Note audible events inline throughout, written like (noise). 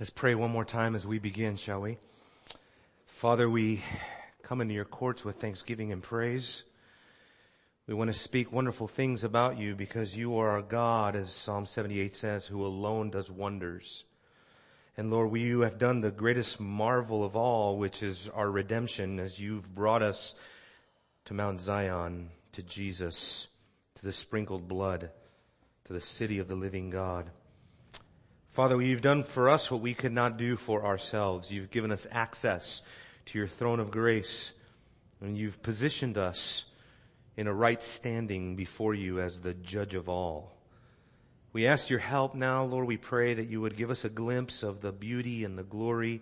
Let's pray one more time as we begin, shall we? Father, we come into your courts with thanksgiving and praise. We want to speak wonderful things about you because you are our God, as Psalm 78 says, who alone does wonders. And Lord, we, you have done the greatest marvel of all, which is our redemption as you've brought us to Mount Zion, to Jesus, to the sprinkled blood, to the city of the living God. Father, you've done for us what we could not do for ourselves. You've given us access to your throne of grace and you've positioned us in a right standing before you as the judge of all. We ask your help now, Lord. We pray that you would give us a glimpse of the beauty and the glory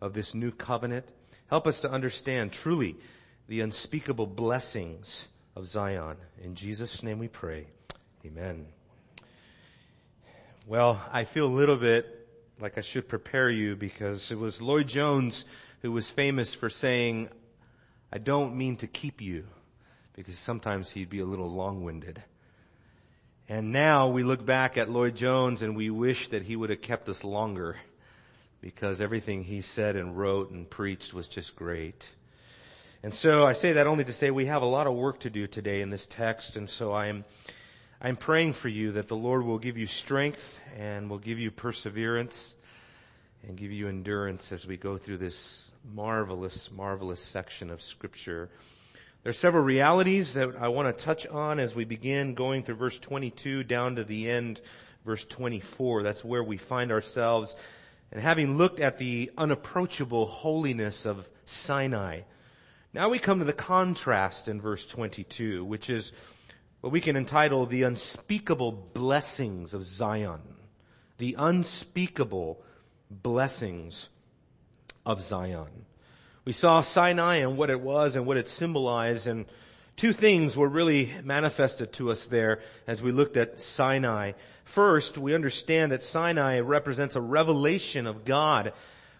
of this new covenant. Help us to understand truly the unspeakable blessings of Zion. In Jesus' name we pray. Amen. Well, I feel a little bit like I should prepare you because it was Lloyd Jones who was famous for saying, I don't mean to keep you because sometimes he'd be a little long-winded. And now we look back at Lloyd Jones and we wish that he would have kept us longer because everything he said and wrote and preached was just great. And so I say that only to say we have a lot of work to do today in this text and so I'm I'm praying for you that the Lord will give you strength and will give you perseverance and give you endurance as we go through this marvelous, marvelous section of scripture. There are several realities that I want to touch on as we begin going through verse 22 down to the end, verse 24. That's where we find ourselves. And having looked at the unapproachable holiness of Sinai, now we come to the contrast in verse 22, which is what we can entitle the unspeakable blessings of Zion. The unspeakable blessings of Zion. We saw Sinai and what it was and what it symbolized and two things were really manifested to us there as we looked at Sinai. First, we understand that Sinai represents a revelation of God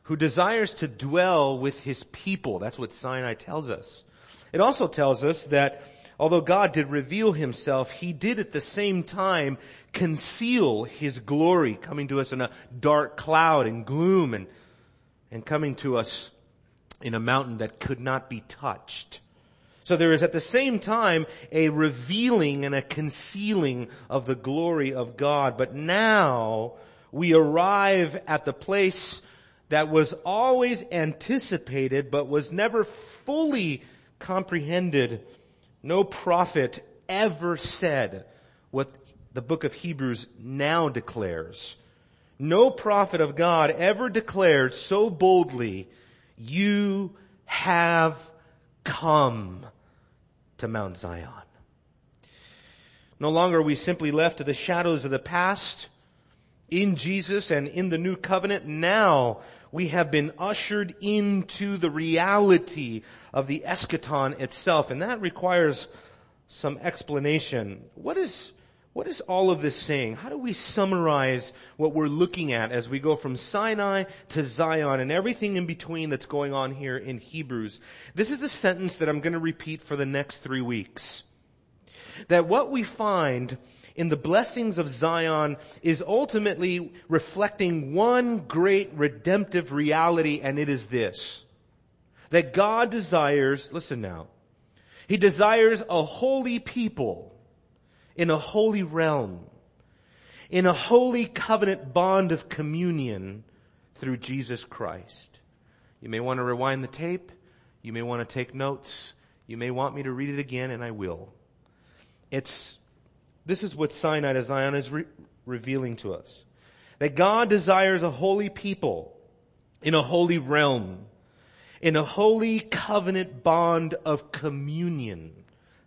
who desires to dwell with his people. That's what Sinai tells us. It also tells us that although God did reveal himself, he did at the same time conceal his glory coming to us in a dark cloud and gloom and, and coming to us in a mountain that could not be touched. So there is at the same time a revealing and a concealing of the glory of God. But now we arrive at the place that was always anticipated but was never fully comprehended no prophet ever said what the book of Hebrews now declares. No prophet of God ever declared so boldly, you have come to Mount Zion. No longer are we simply left to the shadows of the past in Jesus and in the new covenant. Now we have been ushered into the reality of the eschaton itself, and that requires some explanation. What is, what is all of this saying? How do we summarize what we're looking at as we go from Sinai to Zion and everything in between that's going on here in Hebrews? This is a sentence that I'm going to repeat for the next three weeks. That what we find in the blessings of Zion is ultimately reflecting one great redemptive reality and it is this. That God desires, listen now, He desires a holy people in a holy realm, in a holy covenant bond of communion through Jesus Christ. You may want to rewind the tape. You may want to take notes. You may want me to read it again and I will. It's this is what Sinai to Zion is re- revealing to us. That God desires a holy people in a holy realm, in a holy covenant bond of communion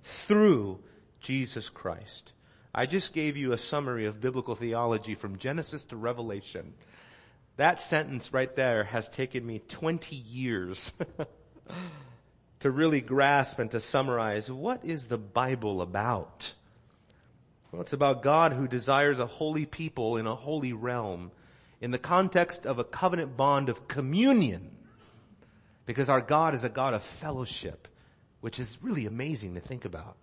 through Jesus Christ. I just gave you a summary of biblical theology from Genesis to Revelation. That sentence right there has taken me 20 years (laughs) to really grasp and to summarize what is the Bible about? Well, it's about God who desires a holy people in a holy realm in the context of a covenant bond of communion. Because our God is a God of fellowship, which is really amazing to think about.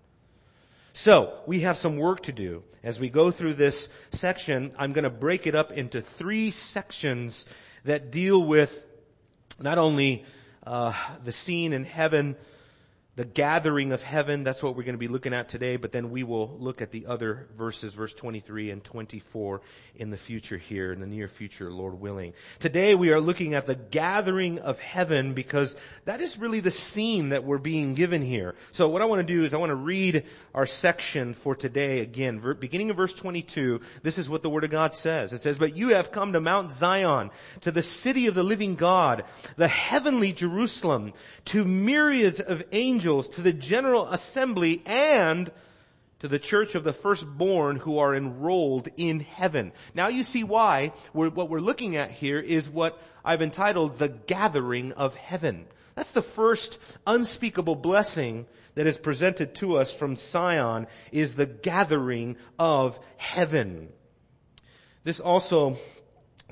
So, we have some work to do. As we go through this section, I'm going to break it up into three sections that deal with not only uh, the scene in heaven, the gathering of heaven. That's what we're going to be looking at today, but then we will look at the other verses, verse 23 and 24 in the future here, in the near future, Lord willing. Today we are looking at the gathering of heaven because that is really the scene that we're being given here. So what I want to do is I want to read our section for today again, beginning of verse 22. This is what the Word of God says. It says, But you have come to Mount Zion, to the city of the living God, the heavenly Jerusalem, to myriads of angels angels, to the general assembly, and to the church of the firstborn who are enrolled in heaven. Now you see why we're, what we're looking at here is what I've entitled the gathering of heaven. That's the first unspeakable blessing that is presented to us from Zion is the gathering of heaven. This also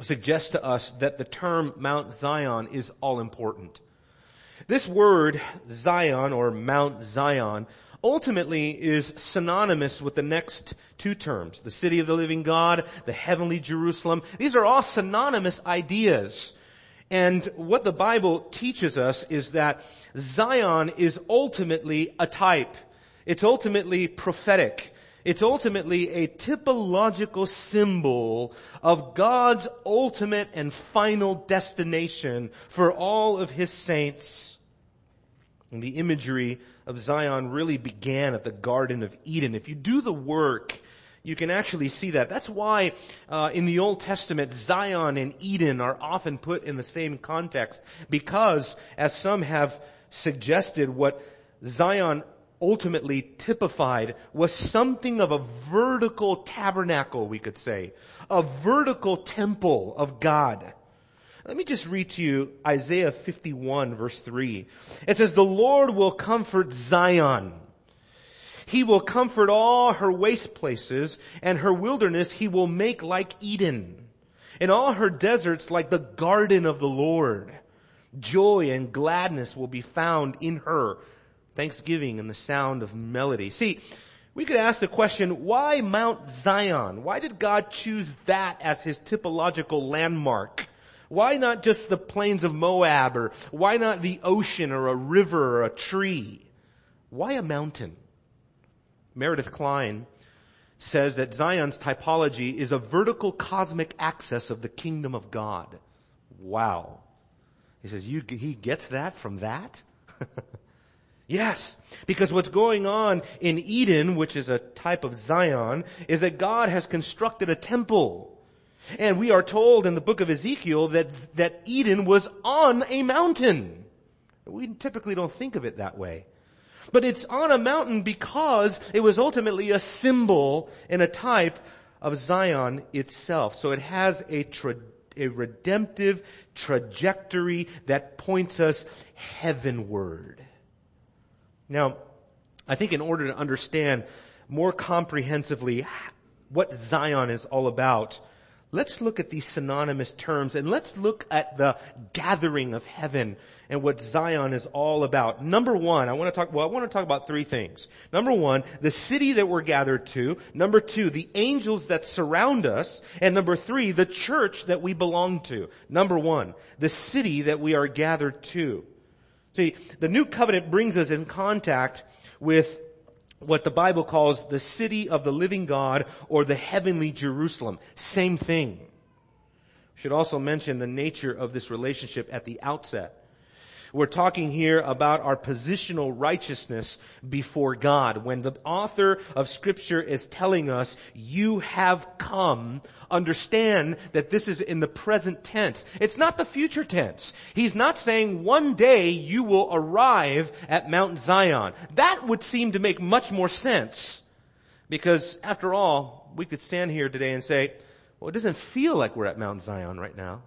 suggests to us that the term Mount Zion is all important. This word, Zion or Mount Zion, ultimately is synonymous with the next two terms. The city of the living God, the heavenly Jerusalem. These are all synonymous ideas. And what the Bible teaches us is that Zion is ultimately a type. It's ultimately prophetic. It's ultimately a typological symbol of God's ultimate and final destination for all of His saints. And the imagery of Zion really began at the Garden of Eden. If you do the work, you can actually see that. That's why uh, in the Old Testament, Zion and Eden are often put in the same context, because as some have suggested, what Zion ultimately typified was something of a vertical tabernacle, we could say. A vertical temple of God. Let me just read to you Isaiah 51 verse 3. It says, the Lord will comfort Zion. He will comfort all her waste places and her wilderness he will make like Eden. In all her deserts like the garden of the Lord. Joy and gladness will be found in her thanksgiving and the sound of melody. See, we could ask the question, why Mount Zion? Why did God choose that as his typological landmark? Why not just the plains of Moab or why not the ocean or a river or a tree? Why a mountain? Meredith Kline says that Zion's typology is a vertical cosmic axis of the kingdom of God. Wow. He says, you, he gets that from that? (laughs) Yes, because what's going on in Eden, which is a type of Zion, is that God has constructed a temple. And we are told in the book of Ezekiel that, that Eden was on a mountain. We typically don't think of it that way. But it's on a mountain because it was ultimately a symbol and a type of Zion itself. So it has a tra- a redemptive trajectory that points us heavenward. Now, I think in order to understand more comprehensively what Zion is all about, let's look at these synonymous terms and let's look at the gathering of heaven and what Zion is all about. Number one, I want to talk, well, I want to talk about three things. Number one, the city that we're gathered to. Number two, the angels that surround us. And number three, the church that we belong to. Number one, the city that we are gathered to. See, the new covenant brings us in contact with what the Bible calls the city of the living God or the heavenly Jerusalem. Same thing. Should also mention the nature of this relationship at the outset. We're talking here about our positional righteousness before God. When the author of scripture is telling us, you have come, understand that this is in the present tense. It's not the future tense. He's not saying one day you will arrive at Mount Zion. That would seem to make much more sense. Because after all, we could stand here today and say, well, it doesn't feel like we're at Mount Zion right now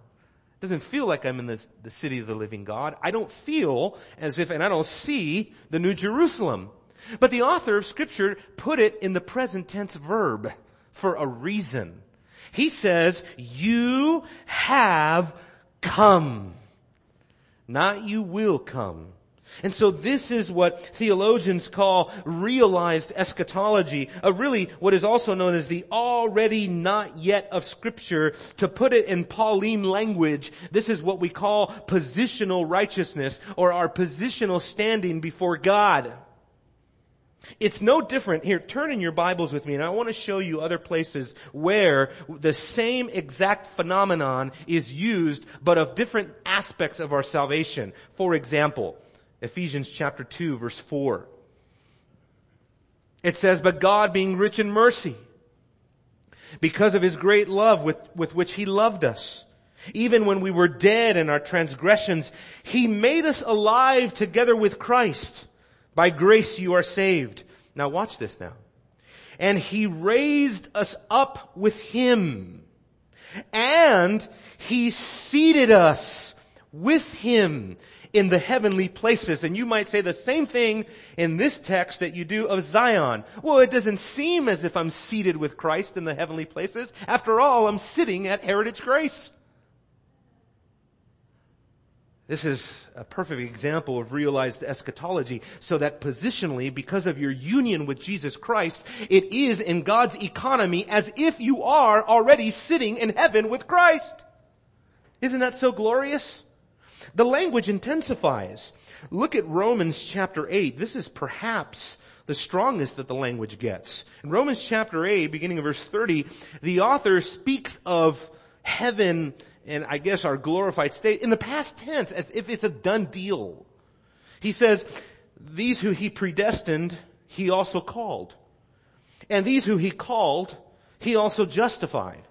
doesn't feel like I'm in the, the city of the living God. I don't feel as if, and I don't see the New Jerusalem. But the author of scripture put it in the present tense verb for a reason. He says, you have come. Not you will come. And so this is what theologians call realized eschatology, a really what is also known as the already not yet of scripture. To put it in Pauline language, this is what we call positional righteousness or our positional standing before God. It's no different. Here, turn in your Bibles with me and I want to show you other places where the same exact phenomenon is used but of different aspects of our salvation. For example, Ephesians chapter 2 verse 4. It says, but God being rich in mercy, because of his great love with, with which he loved us, even when we were dead in our transgressions, he made us alive together with Christ. By grace you are saved. Now watch this now. And he raised us up with him. And he seated us with him in the heavenly places. And you might say the same thing in this text that you do of Zion. Well, it doesn't seem as if I'm seated with Christ in the heavenly places. After all, I'm sitting at Heritage Grace. This is a perfect example of realized eschatology so that positionally, because of your union with Jesus Christ, it is in God's economy as if you are already sitting in heaven with Christ. Isn't that so glorious? The language intensifies. Look at Romans chapter 8. This is perhaps the strongest that the language gets. In Romans chapter 8, beginning of verse 30, the author speaks of heaven and I guess our glorified state in the past tense as if it's a done deal. He says, these who he predestined, he also called. And these who he called, he also justified.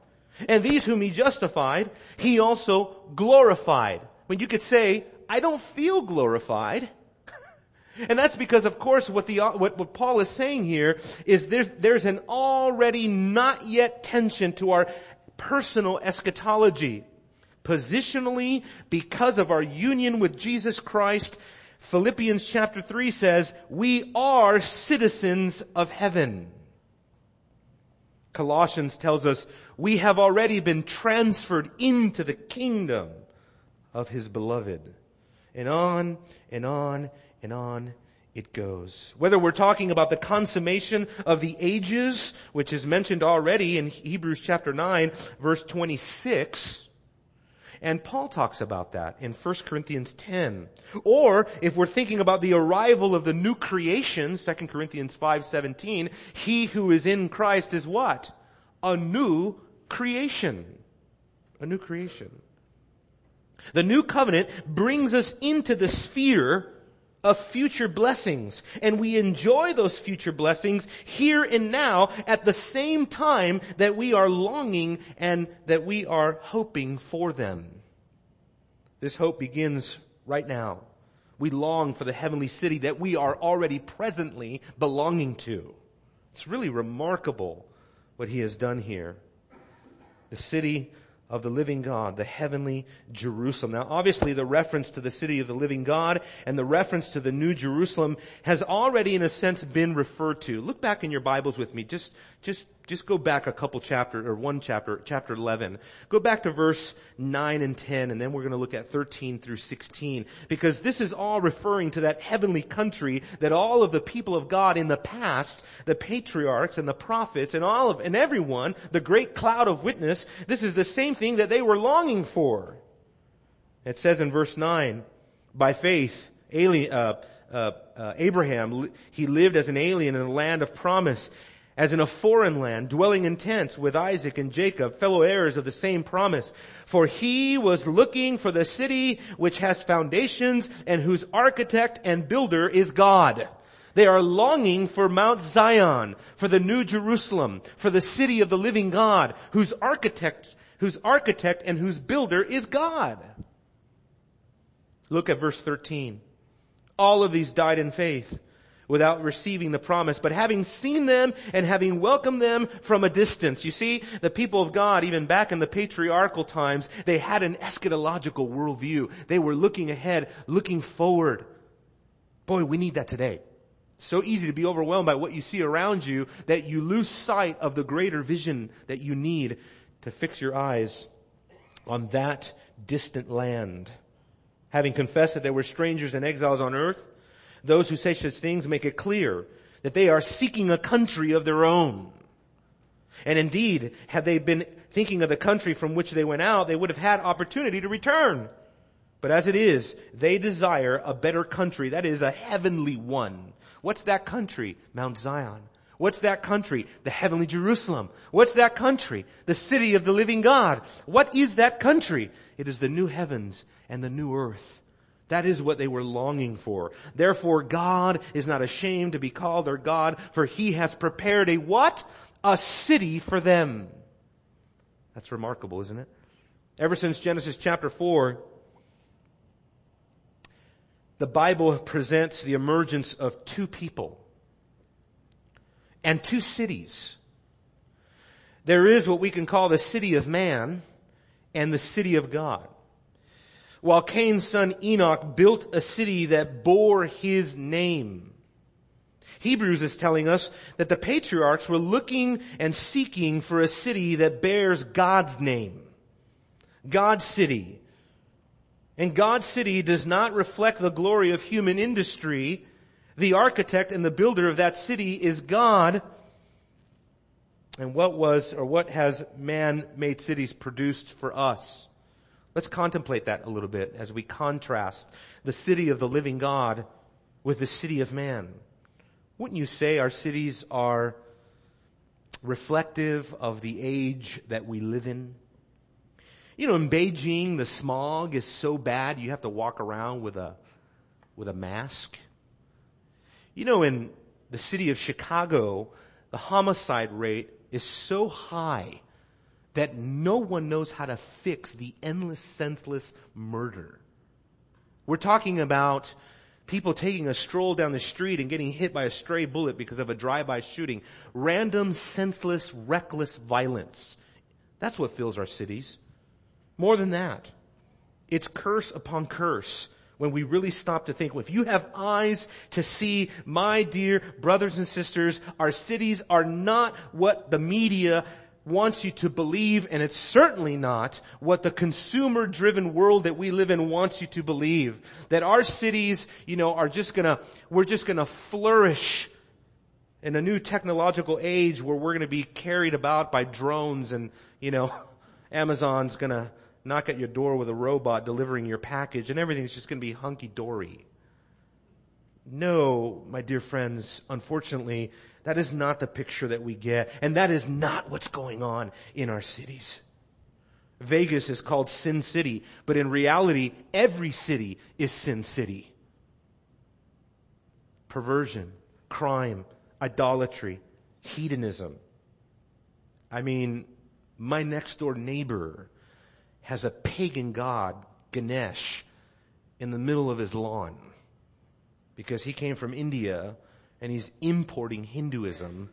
And these whom he justified, he also glorified when you could say, I don't feel glorified. (laughs) and that's because of course what the, what, what Paul is saying here is there's, there's an already not yet tension to our personal eschatology. Positionally, because of our union with Jesus Christ, Philippians chapter 3 says, we are citizens of heaven. Colossians tells us we have already been transferred into the kingdom of his beloved. And on and on and on it goes. Whether we're talking about the consummation of the ages, which is mentioned already in Hebrews chapter 9 verse 26, and Paul talks about that in 1 Corinthians 10. Or if we're thinking about the arrival of the new creation, 2 Corinthians 5:17, he who is in Christ is what? A new creation. A new creation. The new covenant brings us into the sphere of future blessings. And we enjoy those future blessings here and now at the same time that we are longing and that we are hoping for them. This hope begins right now. We long for the heavenly city that we are already presently belonging to. It's really remarkable what he has done here. The city of the living God, the heavenly Jerusalem. Now obviously the reference to the city of the living God and the reference to the new Jerusalem has already in a sense been referred to. Look back in your Bibles with me. Just, just just go back a couple chapter or one chapter, chapter 11. Go back to verse 9 and 10 and then we're going to look at 13 through 16 because this is all referring to that heavenly country that all of the people of God in the past, the patriarchs and the prophets and all of, and everyone, the great cloud of witness, this is the same thing that they were longing for. It says in verse 9, by faith, alien, uh, uh, uh, Abraham, he lived as an alien in the land of promise as in a foreign land, dwelling in tents with Isaac and Jacob, fellow heirs of the same promise. For he was looking for the city which has foundations and whose architect and builder is God. They are longing for Mount Zion, for the new Jerusalem, for the city of the living God, whose architect, whose architect and whose builder is God. Look at verse 13. All of these died in faith without receiving the promise, but having seen them and having welcomed them from a distance. You see, the people of God, even back in the patriarchal times, they had an eschatological worldview. They were looking ahead, looking forward. Boy, we need that today. So easy to be overwhelmed by what you see around you that you lose sight of the greater vision that you need to fix your eyes on that distant land. Having confessed that they were strangers and exiles on earth, Those who say such things make it clear that they are seeking a country of their own. And indeed, had they been thinking of the country from which they went out, they would have had opportunity to return. But as it is, they desire a better country, that is a heavenly one. What's that country? Mount Zion. What's that country? The heavenly Jerusalem. What's that country? The city of the living God. What is that country? It is the new heavens and the new earth. That is what they were longing for. Therefore God is not ashamed to be called their God, for he has prepared a what? A city for them. That's remarkable, isn't it? Ever since Genesis chapter 4, the Bible presents the emergence of two people and two cities. There is what we can call the city of man and the city of God. While Cain's son Enoch built a city that bore his name. Hebrews is telling us that the patriarchs were looking and seeking for a city that bears God's name. God's city. And God's city does not reflect the glory of human industry, the architect and the builder of that city is God. And what was or what has man-made cities produced for us? Let's contemplate that a little bit as we contrast the city of the living God with the city of man. Wouldn't you say our cities are reflective of the age that we live in? You know, in Beijing, the smog is so bad you have to walk around with a, with a mask. You know, in the city of Chicago, the homicide rate is so high that no one knows how to fix the endless, senseless murder. We're talking about people taking a stroll down the street and getting hit by a stray bullet because of a drive-by shooting. Random, senseless, reckless violence. That's what fills our cities. More than that. It's curse upon curse when we really stop to think, well, if you have eyes to see, my dear brothers and sisters, our cities are not what the media wants you to believe, and it's certainly not what the consumer driven world that we live in wants you to believe. That our cities, you know, are just gonna, we're just gonna flourish in a new technological age where we're gonna be carried about by drones and, you know, (laughs) Amazon's gonna knock at your door with a robot delivering your package and everything's just to be hunky dory. No, my dear friends, unfortunately, that is not the picture that we get, and that is not what's going on in our cities. Vegas is called Sin City, but in reality, every city is Sin City. Perversion, crime, idolatry, hedonism. I mean, my next door neighbor has a pagan god, Ganesh, in the middle of his lawn. Because he came from India and he's importing Hinduism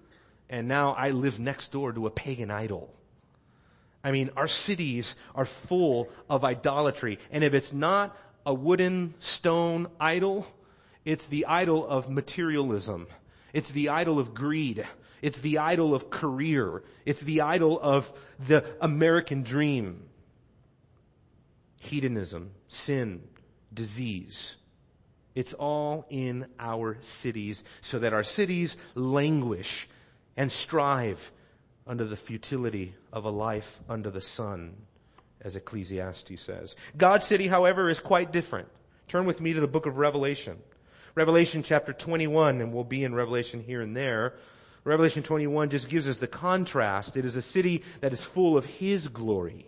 and now I live next door to a pagan idol. I mean, our cities are full of idolatry. And if it's not a wooden stone idol, it's the idol of materialism. It's the idol of greed. It's the idol of career. It's the idol of the American dream hedonism, sin, disease. It's all in our cities so that our cities languish and strive under the futility of a life under the sun, as Ecclesiastes says. God's city, however, is quite different. Turn with me to the book of Revelation. Revelation chapter 21, and we'll be in Revelation here and there. Revelation 21 just gives us the contrast. It is a city that is full of His glory.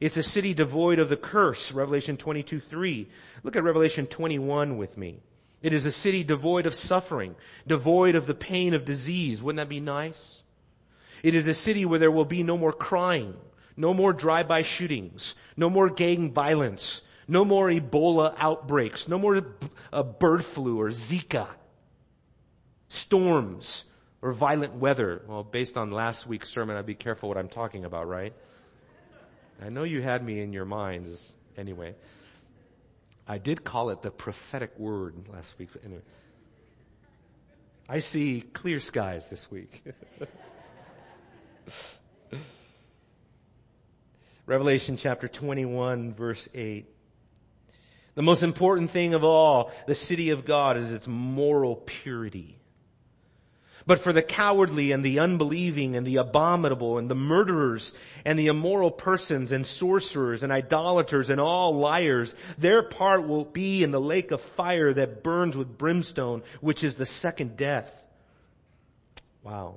It's a city devoid of the curse, Revelation 22, 3. Look at Revelation 21 with me. It is a city devoid of suffering, devoid of the pain of disease. Wouldn't that be nice? It is a city where there will be no more crying, no more drive-by shootings, no more gang violence, no more Ebola outbreaks, no more uh, bird flu or Zika, storms or violent weather. Well, based on last week's sermon, I'd be careful what I'm talking about, right? I know you had me in your minds anyway. I did call it the prophetic word last week. Anyway, I see clear skies this week. (laughs) Revelation chapter 21 verse 8. The most important thing of all, the city of God is its moral purity. But for the cowardly and the unbelieving and the abominable and the murderers and the immoral persons and sorcerers and idolaters and all liars, their part will be in the lake of fire that burns with brimstone, which is the second death. Wow.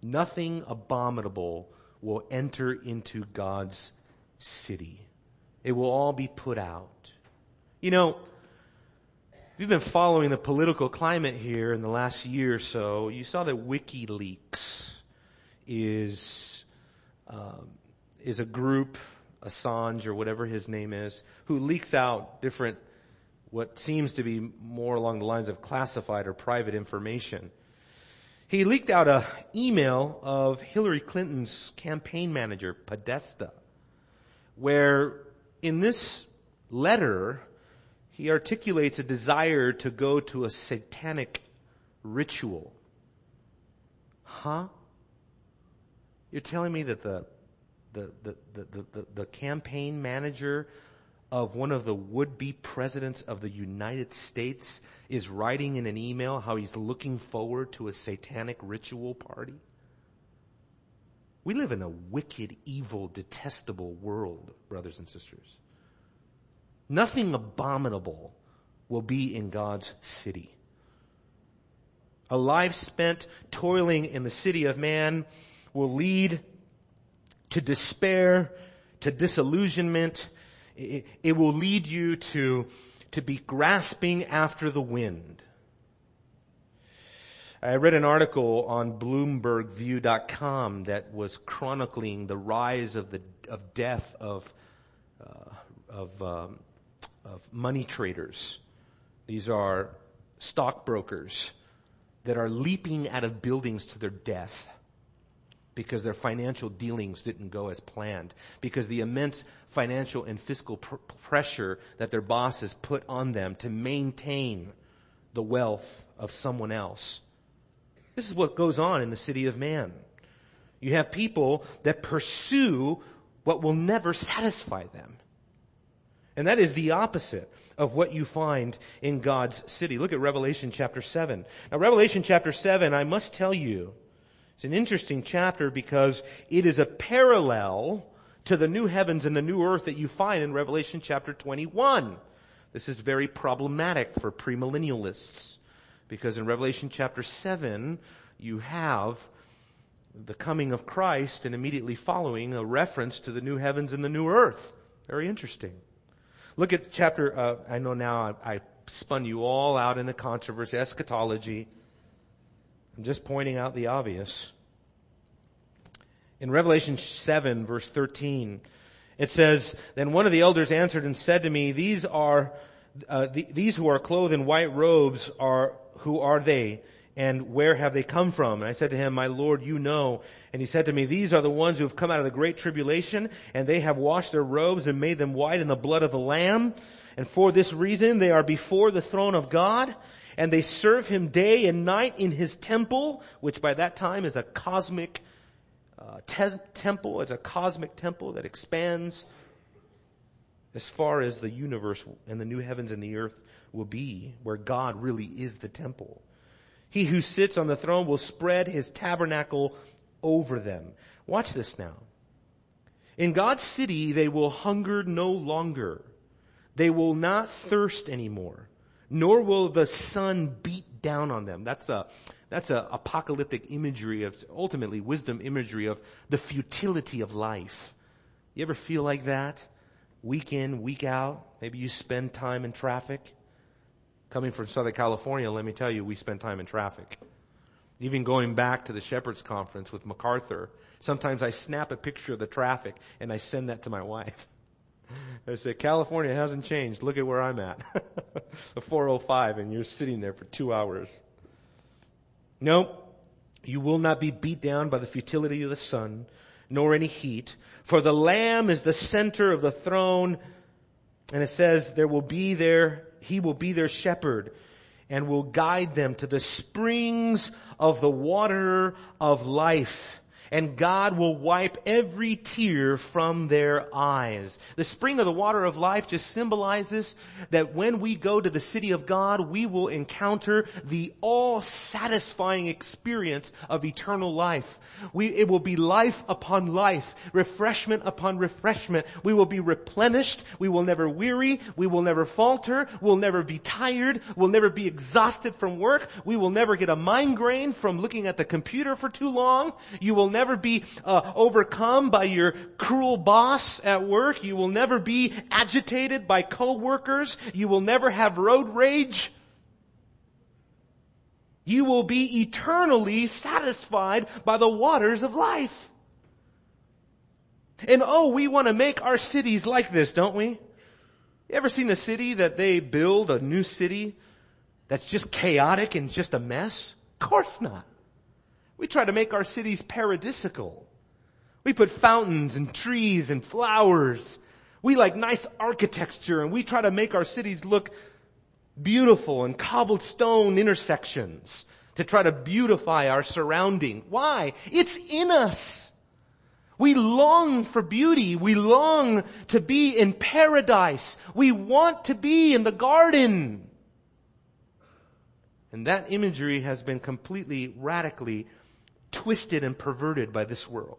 Nothing abominable will enter into God's city. It will all be put out. You know, you've been following the political climate here in the last year or so, you saw that WikiLeaks is, uh, is a group, Assange or whatever his name is, who leaks out different, what seems to be more along the lines of classified or private information. He leaked out a email of Hillary Clinton's campaign manager, Podesta, where in this letter, he articulates a desire to go to a satanic ritual. Huh? You're telling me that the, the, the, the, the, the campaign manager of one of the would-be presidents of the United States is writing in an email how he's looking forward to a satanic ritual party? We live in a wicked, evil, detestable world, brothers and sisters. Nothing abominable will be in God's city. A life spent toiling in the city of man will lead to despair, to disillusionment. It, it will lead you to, to be grasping after the wind. I read an article on BloombergView.com that was chronicling the rise of the of death of uh, of um, of money traders. These are stockbrokers that are leaping out of buildings to their death because their financial dealings didn't go as planned, because the immense financial and fiscal pr- pressure that their bosses put on them to maintain the wealth of someone else. This is what goes on in the city of man. You have people that pursue what will never satisfy them. And that is the opposite of what you find in God's city. Look at Revelation chapter 7. Now Revelation chapter 7, I must tell you, it's an interesting chapter because it is a parallel to the new heavens and the new earth that you find in Revelation chapter 21. This is very problematic for premillennialists because in Revelation chapter 7, you have the coming of Christ and immediately following a reference to the new heavens and the new earth. Very interesting. Look at chapter, uh, I know now I, I spun you all out in the controversy, eschatology. I'm just pointing out the obvious. In Revelation 7 verse 13, it says, Then one of the elders answered and said to me, These are, uh, the, these who are clothed in white robes are, who are they? And where have they come from? And I said to him, my Lord, you know. And he said to me, these are the ones who have come out of the great tribulation and they have washed their robes and made them white in the blood of the Lamb. And for this reason they are before the throne of God and they serve him day and night in his temple, which by that time is a cosmic uh, te- temple. It's a cosmic temple that expands as far as the universe and the new heavens and the earth will be, where God really is the temple. He who sits on the throne will spread his tabernacle over them. Watch this now. In God's city, they will hunger no longer. They will not thirst anymore, nor will the sun beat down on them. That's a, that's a apocalyptic imagery of, ultimately wisdom imagery of the futility of life. You ever feel like that? Week in, week out? Maybe you spend time in traffic. Coming from Southern California, let me tell you, we spend time in traffic. Even going back to the Shepherds Conference with MacArthur, sometimes I snap a picture of the traffic and I send that to my wife. (laughs) I say, California hasn't changed. Look at where I'm at. (laughs) a 405 and you're sitting there for two hours. No, you will not be beat down by the futility of the sun, nor any heat, for the Lamb is the center of the throne, and it says there will be there he will be their shepherd and will guide them to the springs of the water of life and God will wipe every tear from their eyes. The spring of the water of life just symbolizes that when we go to the city of God, we will encounter the all-satisfying experience of eternal life. We, it will be life upon life, refreshment upon refreshment. We will be replenished. We will never weary. We will never falter. We'll never be tired. We'll never be exhausted from work. We will never get a migraine from looking at the computer for too long. You will never be uh, overcome by your cruel boss at work. You will never be agitated by coworkers. You will never have road rage. You will be eternally satisfied by the waters of life. And oh, we want to make our cities like this, don't we? You ever seen a city that they build, a new city, that's just chaotic and just a mess? Of course not. We try to make our cities paradisical. We put fountains and trees and flowers. We like nice architecture and we try to make our cities look beautiful and cobbled stone intersections to try to beautify our surrounding. Why? It's in us. We long for beauty. We long to be in paradise. We want to be in the garden. And that imagery has been completely, radically twisted and perverted by this world.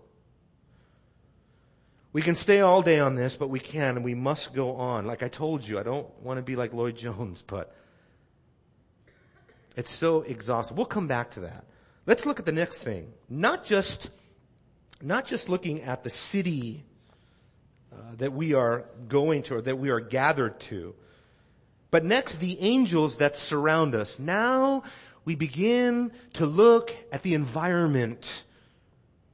We can stay all day on this, but we can and we must go on. Like I told you, I don't want to be like Lloyd Jones, but it's so exhausting. We'll come back to that. Let's look at the next thing. Not just, not just looking at the city uh, that we are going to or that we are gathered to, but next the angels that surround us. Now we begin to look at the environment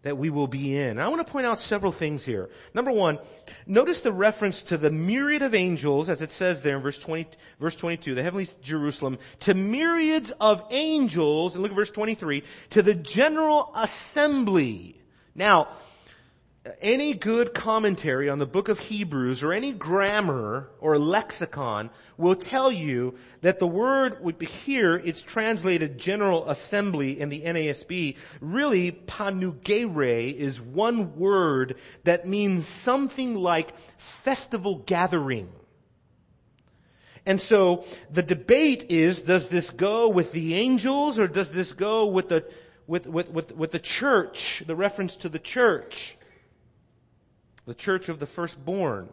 that we will be in. And I want to point out several things here. Number one, notice the reference to the myriad of angels, as it says there in verse 20, verse 22, the heavenly Jerusalem, to myriads of angels, and look at verse 23, to the general assembly. Now, any good commentary on the book of Hebrews or any grammar or lexicon will tell you that the word here, it's translated general assembly in the NASB. Really, panugere is one word that means something like festival gathering. And so the debate is, does this go with the angels or does this go with the, with, with, with, with the church, the reference to the church? The church of the firstborn.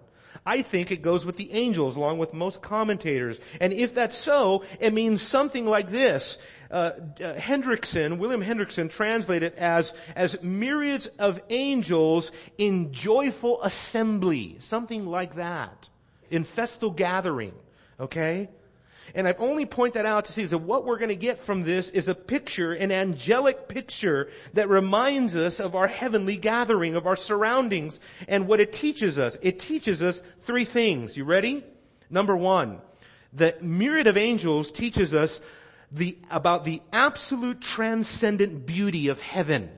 I think it goes with the angels along with most commentators. And if that's so, it means something like this. Uh, uh, Hendriksen, William Hendriksen translated it as, as myriads of angels in joyful assembly. Something like that. In festal gathering. Okay? And I only point that out to see that what we're going to get from this is a picture, an angelic picture that reminds us of our heavenly gathering, of our surroundings, and what it teaches us. It teaches us three things. You ready? Number one, the myriad of angels teaches us the, about the absolute transcendent beauty of heaven.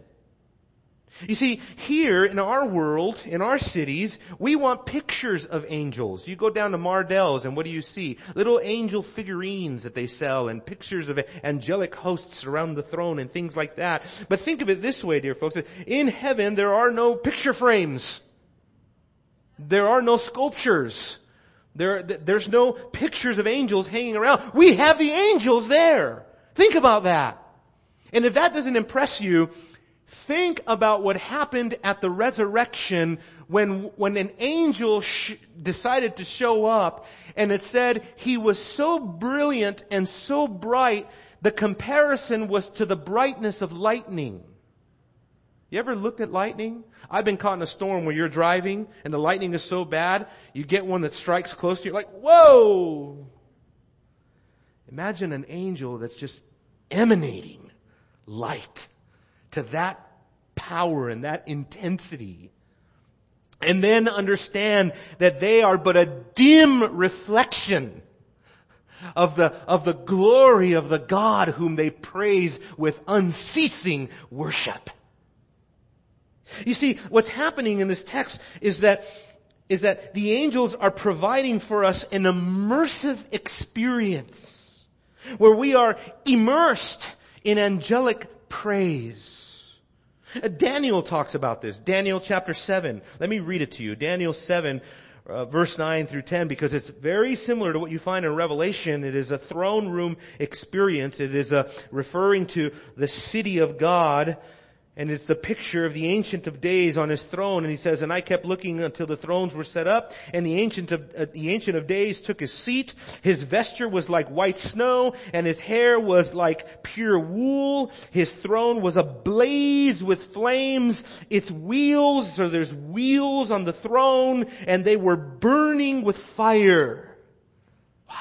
You see, here in our world, in our cities, we want pictures of angels. You go down to Mardel's and what do you see? Little angel figurines that they sell and pictures of angelic hosts around the throne and things like that. But think of it this way, dear folks. In heaven, there are no picture frames. There are no sculptures. There, there's no pictures of angels hanging around. We have the angels there. Think about that. And if that doesn't impress you, Think about what happened at the resurrection when, when an angel sh- decided to show up and it said he was so brilliant and so bright, the comparison was to the brightness of lightning. You ever looked at lightning? I've been caught in a storm where you're driving and the lightning is so bad, you get one that strikes close to you, like, whoa! Imagine an angel that's just emanating light to that power and that intensity. And then understand that they are but a dim reflection of the, of the glory of the God whom they praise with unceasing worship. You see, what's happening in this text is that, is that the angels are providing for us an immersive experience where we are immersed in angelic praise. Uh, Daniel talks about this. Daniel chapter 7. Let me read it to you. Daniel 7 uh, verse 9 through 10 because it's very similar to what you find in Revelation. It is a throne room experience. It is a referring to the city of God and it's the picture of the Ancient of Days on his throne. And he says, and I kept looking until the thrones were set up, and the Ancient of, uh, the Ancient of Days took his seat. His vesture was like white snow, and his hair was like pure wool. His throne was ablaze with flames. Its wheels, so there's wheels on the throne, and they were burning with fire. Wow.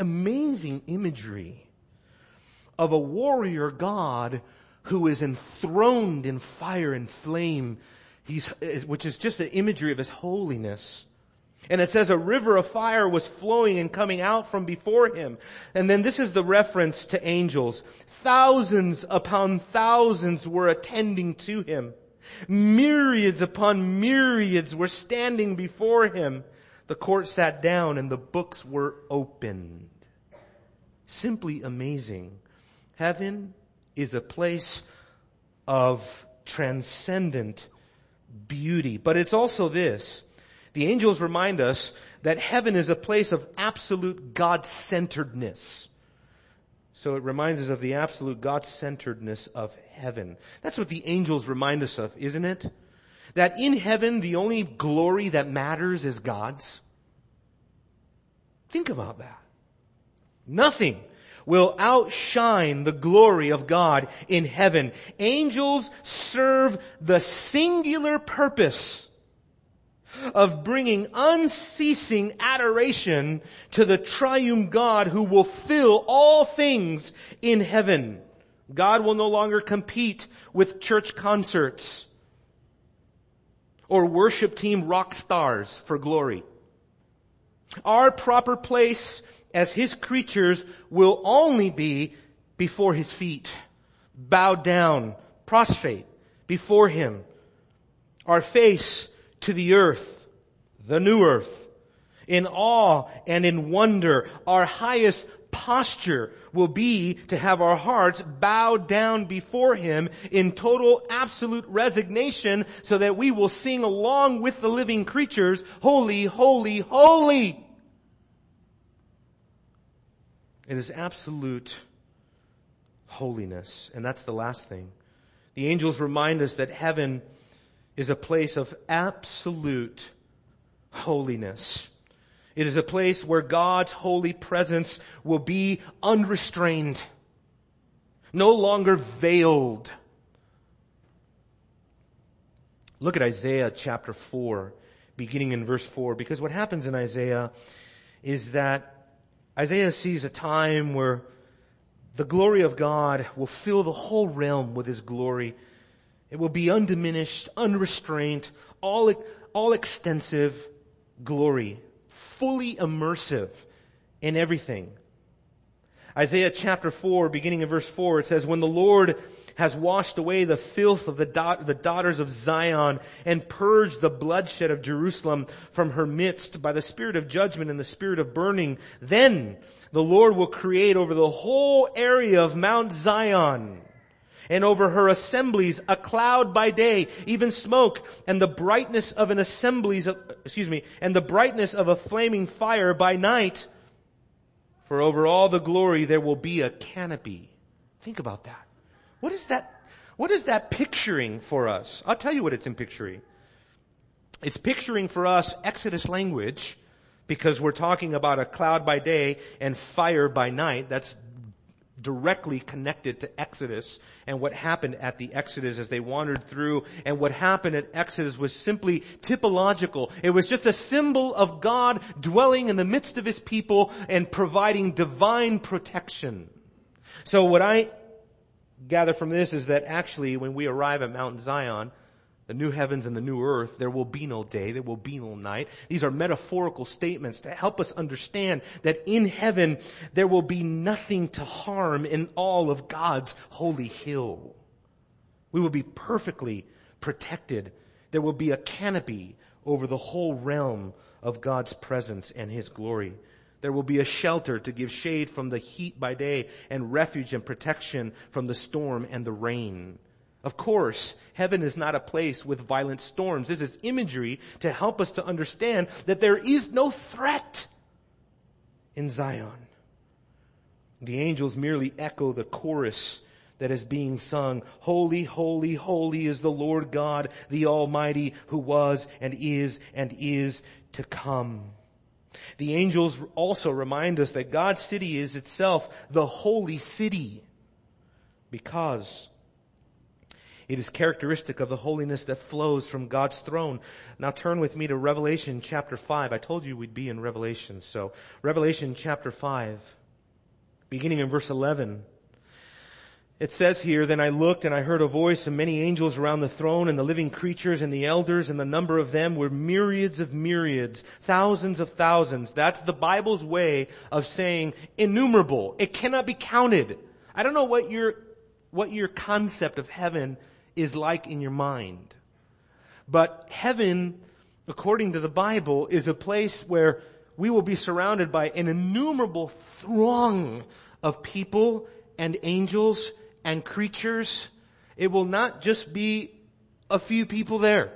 amazing imagery of a warrior God who is enthroned in fire and flame. He's, eh, which is just the imagery of his holiness. And it says a river of fire was flowing and coming out from before him. And then this is the reference to angels. Thousands upon thousands were attending to him. Myriads upon myriads were standing before him. The court sat down and the books were opened. Simply amazing. Heaven is a place of transcendent beauty. But it's also this. The angels remind us that heaven is a place of absolute God-centeredness. So it reminds us of the absolute God-centeredness of heaven. That's what the angels remind us of, isn't it? That in heaven, the only glory that matters is God's. Think about that. Nothing will outshine the glory of God in heaven. Angels serve the singular purpose of bringing unceasing adoration to the triune God who will fill all things in heaven. God will no longer compete with church concerts or worship team rock stars for glory. Our proper place as his creatures will only be before his feet, bowed down, prostrate before him, our face to the earth, the new earth, in awe and in wonder, our highest posture will be to have our hearts bowed down before Him in total absolute resignation so that we will sing along with the living creatures, holy, holy, holy. It is absolute holiness. And that's the last thing. The angels remind us that heaven is a place of absolute holiness. It is a place where God's holy presence will be unrestrained, no longer veiled. Look at Isaiah chapter 4, beginning in verse 4, because what happens in Isaiah is that Isaiah sees a time where the glory of God will fill the whole realm with His glory. It will be undiminished, unrestrained, all, all extensive glory, fully immersive in everything. Isaiah chapter 4, beginning in verse 4, it says, When the Lord has washed away the filth of the, da- the daughters of Zion and purged the bloodshed of Jerusalem from her midst by the spirit of judgment and the spirit of burning. Then the Lord will create over the whole area of Mount Zion and over her assemblies a cloud by day, even smoke, and the brightness of an assemblies of, excuse me, and the brightness of a flaming fire by night. For over all the glory there will be a canopy. Think about that. What is that, what is that picturing for us? I'll tell you what it's in picturing. It's picturing for us Exodus language because we're talking about a cloud by day and fire by night. That's directly connected to Exodus and what happened at the Exodus as they wandered through and what happened at Exodus was simply typological. It was just a symbol of God dwelling in the midst of his people and providing divine protection. So what I gather from this is that actually when we arrive at Mount Zion, the new heavens and the new earth, there will be no day, there will be no night. These are metaphorical statements to help us understand that in heaven there will be nothing to harm in all of God's holy hill. We will be perfectly protected. There will be a canopy over the whole realm of God's presence and His glory. There will be a shelter to give shade from the heat by day and refuge and protection from the storm and the rain. Of course, heaven is not a place with violent storms. This is imagery to help us to understand that there is no threat in Zion. The angels merely echo the chorus that is being sung. Holy, holy, holy is the Lord God, the Almighty, who was and is and is to come. The angels also remind us that God's city is itself the holy city because it is characteristic of the holiness that flows from God's throne. Now turn with me to Revelation chapter 5. I told you we'd be in Revelation. So Revelation chapter 5, beginning in verse 11. It says here, then I looked and I heard a voice and many angels around the throne and the living creatures and the elders and the number of them were myriads of myriads, thousands of thousands. That's the Bible's way of saying innumerable. It cannot be counted. I don't know what your, what your concept of heaven is like in your mind. But heaven, according to the Bible, is a place where we will be surrounded by an innumerable throng of people and angels and creatures. It will not just be a few people there.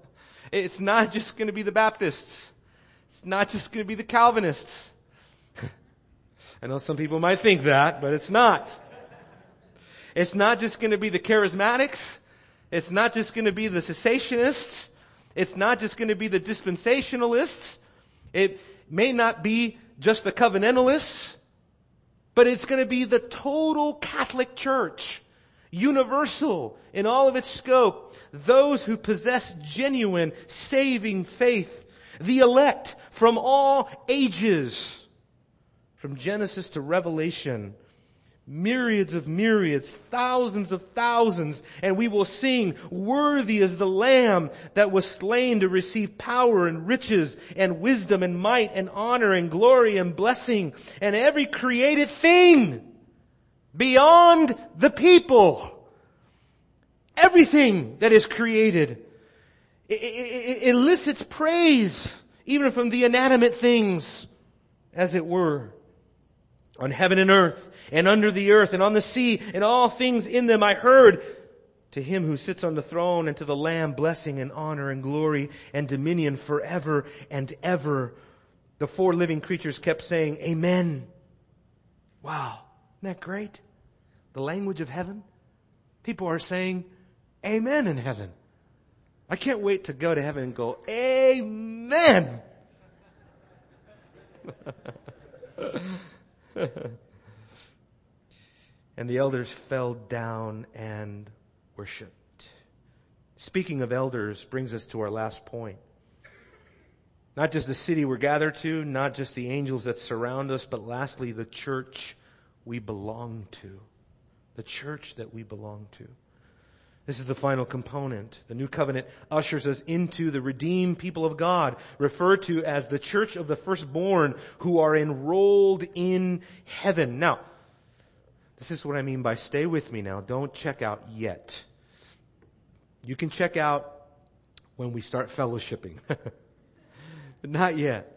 (laughs) it's not just going to be the Baptists. It's not just going to be the Calvinists. (laughs) I know some people might think that, but it's not. It's not just going to be the charismatics. It's not just going to be the cessationists. It's not just going to be the dispensationalists. It may not be just the covenantalists, but it's going to be the total Catholic Church, universal in all of its scope, those who possess genuine saving faith, the elect from all ages, from Genesis to Revelation, myriads of myriads, thousands of thousands, and we will sing, worthy is the lamb that was slain to receive power and riches and wisdom and might and honor and glory and blessing and every created thing beyond the people. Everything that is created it, it, it elicits praise even from the inanimate things as it were on heaven and earth and under the earth and on the sea and all things in them I heard to him who sits on the throne and to the lamb blessing and honor and glory and dominion forever and ever. The four living creatures kept saying, amen. Wow. Isn't that great? The language of heaven. People are saying amen in heaven. I can't wait to go to heaven and go, amen. (laughs) (laughs) and the elders fell down and worshiped. Speaking of elders brings us to our last point. Not just the city we're gathered to, not just the angels that surround us, but lastly, the church we belong to. The church that we belong to. This is the final component. The new covenant ushers us into the redeemed people of God, referred to as the church of the firstborn who are enrolled in heaven. Now, this is what I mean by stay with me now. Don't check out yet. You can check out when we start fellowshipping. (laughs) but not yet.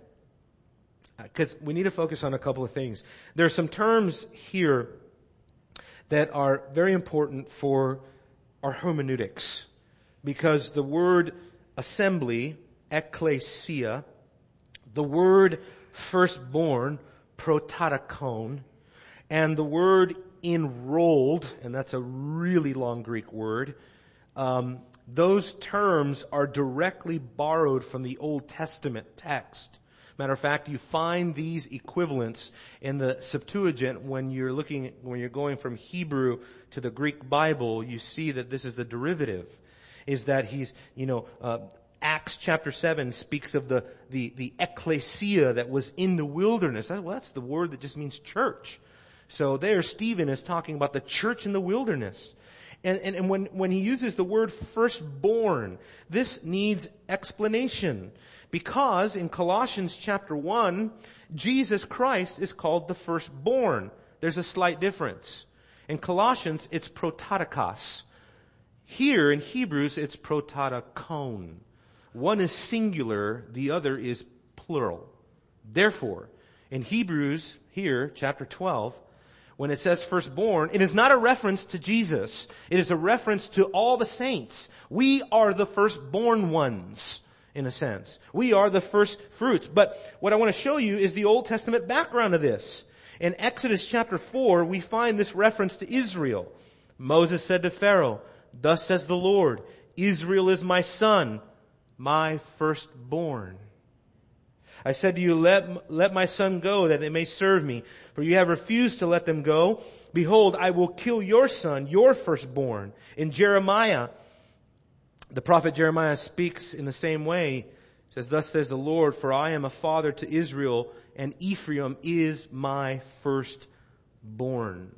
Uh, because we need to focus on a couple of things. There are some terms here that are very important for our hermeneutics. Because the word assembly, ecclesia, the word firstborn, prototokon, and the word enrolled, and that's a really long Greek word, um, those terms are directly borrowed from the Old Testament text. Matter of fact, you find these equivalents in the Septuagint when you're looking, when you're going from Hebrew to the Greek Bible, you see that this is the derivative. Is that he's, you know, uh, Acts chapter 7 speaks of the, the, the ecclesia that was in the wilderness. Well, that's the word that just means church. So there Stephen is talking about the church in the wilderness. And, and, and when, when he uses the word firstborn, this needs explanation. Because in Colossians chapter 1, Jesus Christ is called the firstborn. There's a slight difference. In Colossians, it's prototokos. Here in Hebrews, it's prototokon. One is singular, the other is plural. Therefore, in Hebrews, here, chapter 12, when it says firstborn, it is not a reference to Jesus. It is a reference to all the saints. We are the firstborn ones, in a sense. We are the first fruits. But what I want to show you is the Old Testament background of this. In Exodus chapter 4, we find this reference to Israel. Moses said to Pharaoh, Thus says the Lord, Israel is my son, my firstborn. I said to you, let, let my son go that they may serve me. For you have refused to let them go. Behold, I will kill your son, your firstborn. In Jeremiah, the prophet Jeremiah speaks in the same way. says, thus says the Lord, for I am a father to Israel and Ephraim is my firstborn.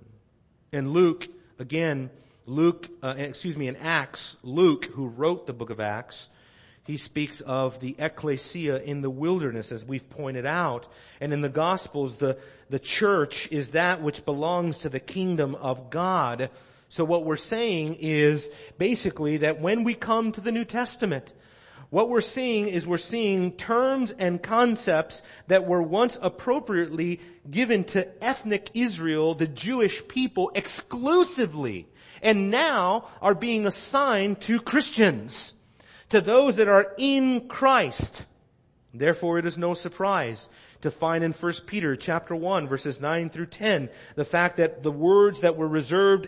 And Luke, again, Luke, uh, excuse me, in Acts, Luke, who wrote the book of Acts, he speaks of the ecclesia in the wilderness, as we've pointed out. And in the Gospels, the, the church is that which belongs to the kingdom of God. So what we're saying is basically that when we come to the New Testament, what we're seeing is we're seeing terms and concepts that were once appropriately given to ethnic Israel, the Jewish people exclusively, and now are being assigned to Christians to those that are in Christ. Therefore it is no surprise to find in 1 Peter chapter 1 verses 9 through 10 the fact that the words that were reserved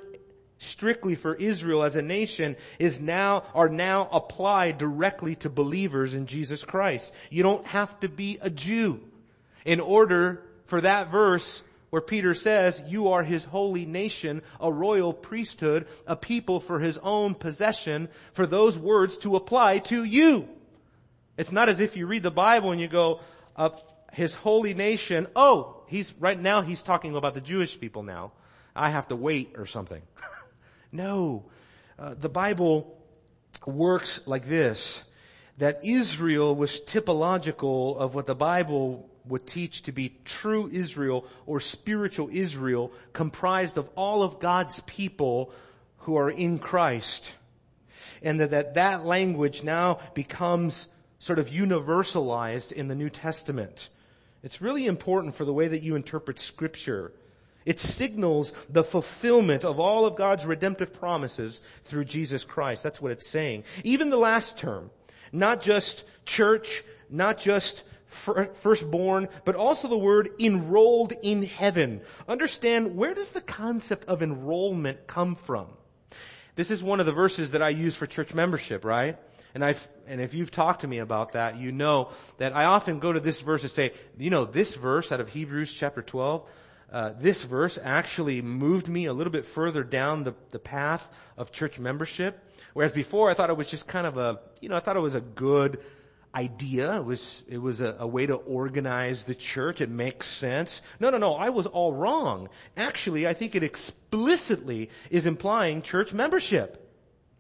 strictly for Israel as a nation is now, are now applied directly to believers in Jesus Christ. You don't have to be a Jew in order for that verse where Peter says, you are his holy nation, a royal priesthood, a people for his own possession, for those words to apply to you. It's not as if you read the Bible and you go, uh, his holy nation, oh, he's, right now he's talking about the Jewish people now. I have to wait or something. (laughs) no. Uh, the Bible works like this, that Israel was typological of what the Bible would teach to be true Israel or spiritual Israel comprised of all of God's people who are in Christ. And that that, that language now becomes sort of universalized in the New Testament. It's really important for the way that you interpret scripture. It signals the fulfillment of all of God's redemptive promises through Jesus Christ. That's what it's saying. Even the last term, not just church, not just firstborn, but also the word enrolled in heaven. Understand where does the concept of enrollment come from? This is one of the verses that I use for church membership, right? And I've, and if you've talked to me about that, you know that I often go to this verse and say, you know, this verse out of Hebrews chapter 12, uh, this verse actually moved me a little bit further down the, the path of church membership. Whereas before I thought it was just kind of a, you know, I thought it was a good, idea. It was, it was a, a, way to organize the church. It makes sense. No, no, no. I was all wrong. Actually, I think it explicitly is implying church membership.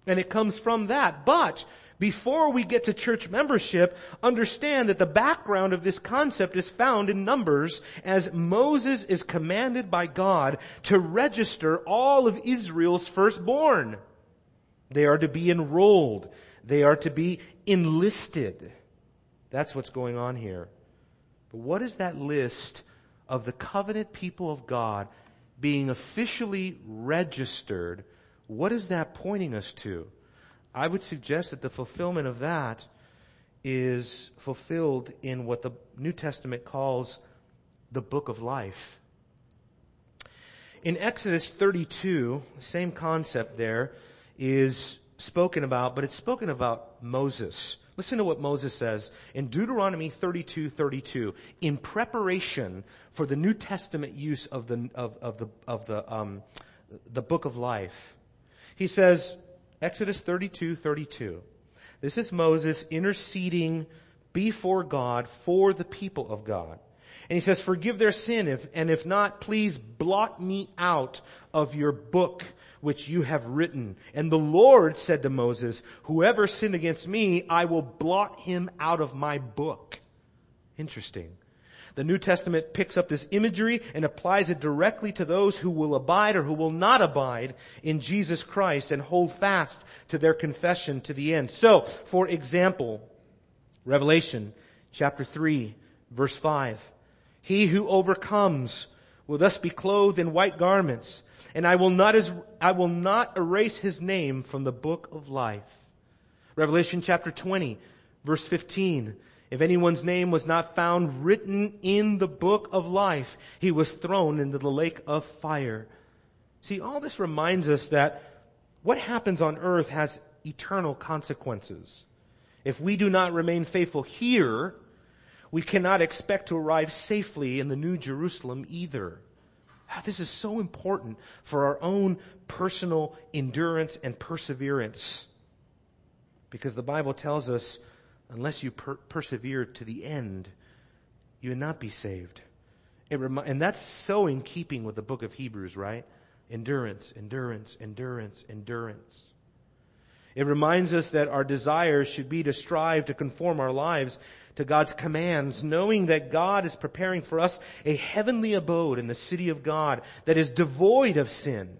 And it comes from that. But before we get to church membership, understand that the background of this concept is found in Numbers as Moses is commanded by God to register all of Israel's firstborn. They are to be enrolled. They are to be enlisted. That's what's going on here. But what is that list of the covenant people of God being officially registered? What is that pointing us to? I would suggest that the fulfillment of that is fulfilled in what the New Testament calls the book of life. In Exodus 32, same concept there is spoken about, but it's spoken about Moses. Listen to what Moses says in Deuteronomy 32, 32. In preparation for the New Testament use of the, of, of the, of the, um, the book of life. He says, Exodus 32, 32. This is Moses interceding before God for the people of God. And he says, forgive their sin if, and if not, please blot me out of your book which you have written. And the Lord said to Moses, whoever sinned against me, I will blot him out of my book. Interesting. The New Testament picks up this imagery and applies it directly to those who will abide or who will not abide in Jesus Christ and hold fast to their confession to the end. So, for example, Revelation chapter 3 verse 5. He who overcomes will thus be clothed in white garments, and I will not, I will not erase his name from the book of life. Revelation chapter 20, verse 15. If anyone's name was not found written in the book of life, he was thrown into the lake of fire. See, all this reminds us that what happens on earth has eternal consequences. If we do not remain faithful here, we cannot expect to arrive safely in the New Jerusalem either. Ah, this is so important for our own personal endurance and perseverance. Because the Bible tells us, unless you per- persevere to the end, you will not be saved. Remi- and that's so in keeping with the book of Hebrews, right? Endurance, endurance, endurance, endurance. It reminds us that our desire should be to strive to conform our lives to God's commands, knowing that God is preparing for us a heavenly abode in the city of God that is devoid of sin.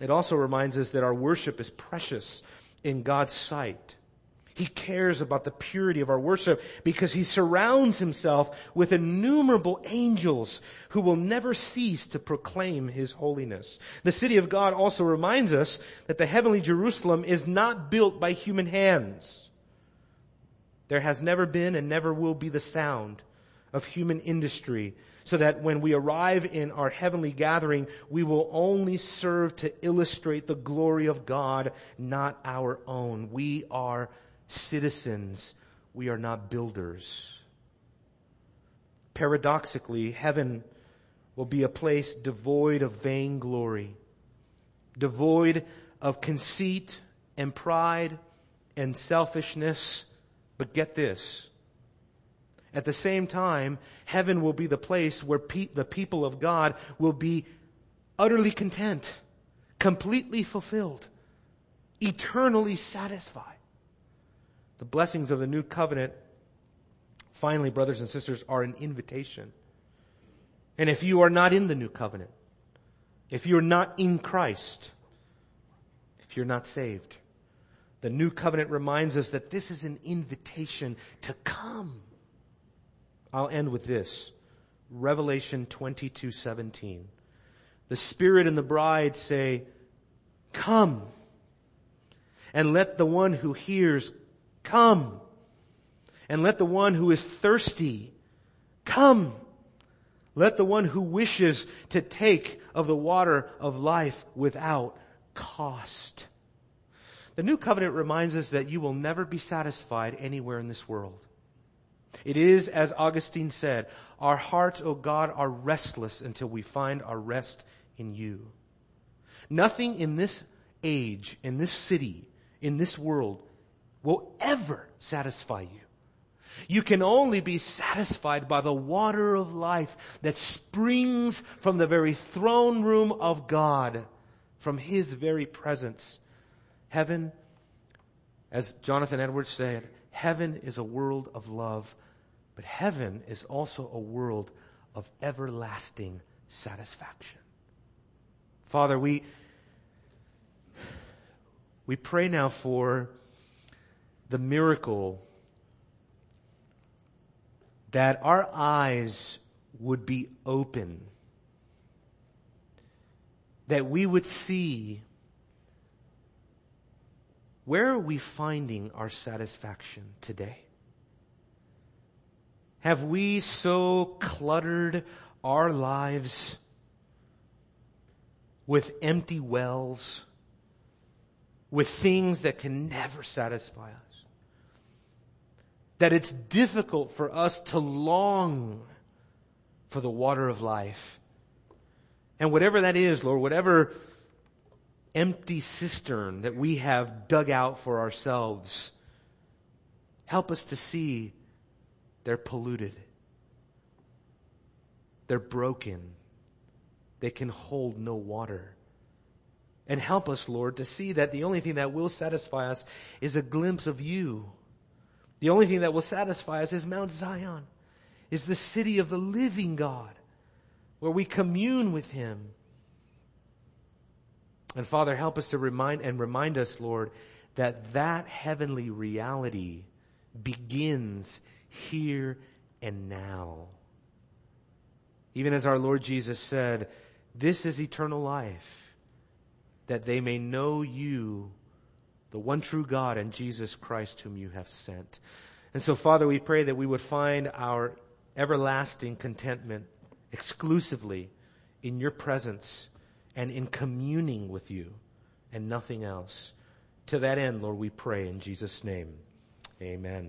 It also reminds us that our worship is precious in God's sight. He cares about the purity of our worship because he surrounds himself with innumerable angels who will never cease to proclaim his holiness. The city of God also reminds us that the heavenly Jerusalem is not built by human hands. There has never been and never will be the sound of human industry so that when we arrive in our heavenly gathering, we will only serve to illustrate the glory of God, not our own. We are citizens. We are not builders. Paradoxically, heaven will be a place devoid of vainglory, devoid of conceit and pride and selfishness but get this. At the same time, heaven will be the place where pe- the people of God will be utterly content, completely fulfilled, eternally satisfied. The blessings of the new covenant, finally, brothers and sisters, are an invitation. And if you are not in the new covenant, if you're not in Christ, if you're not saved, the new covenant reminds us that this is an invitation to come. I'll end with this. Revelation 22, 17. The Spirit and the bride say, come. And let the one who hears come. And let the one who is thirsty come. Let the one who wishes to take of the water of life without cost. The new covenant reminds us that you will never be satisfied anywhere in this world. It is, as Augustine said, our hearts, O oh God, are restless until we find our rest in you. Nothing in this age, in this city, in this world will ever satisfy you. You can only be satisfied by the water of life that springs from the very throne room of God, from His very presence. Heaven, as Jonathan Edwards said, heaven is a world of love, but heaven is also a world of everlasting satisfaction. Father, we, we pray now for the miracle that our eyes would be open, that we would see where are we finding our satisfaction today? Have we so cluttered our lives with empty wells, with things that can never satisfy us? That it's difficult for us to long for the water of life. And whatever that is, Lord, whatever empty cistern that we have dug out for ourselves. Help us to see they're polluted. They're broken. They can hold no water. And help us, Lord, to see that the only thing that will satisfy us is a glimpse of you. The only thing that will satisfy us is Mount Zion, is the city of the living God, where we commune with Him and Father, help us to remind and remind us, Lord, that that heavenly reality begins here and now. Even as our Lord Jesus said, this is eternal life, that they may know you, the one true God and Jesus Christ whom you have sent. And so Father, we pray that we would find our everlasting contentment exclusively in your presence and in communing with you and nothing else. To that end, Lord, we pray in Jesus' name. Amen.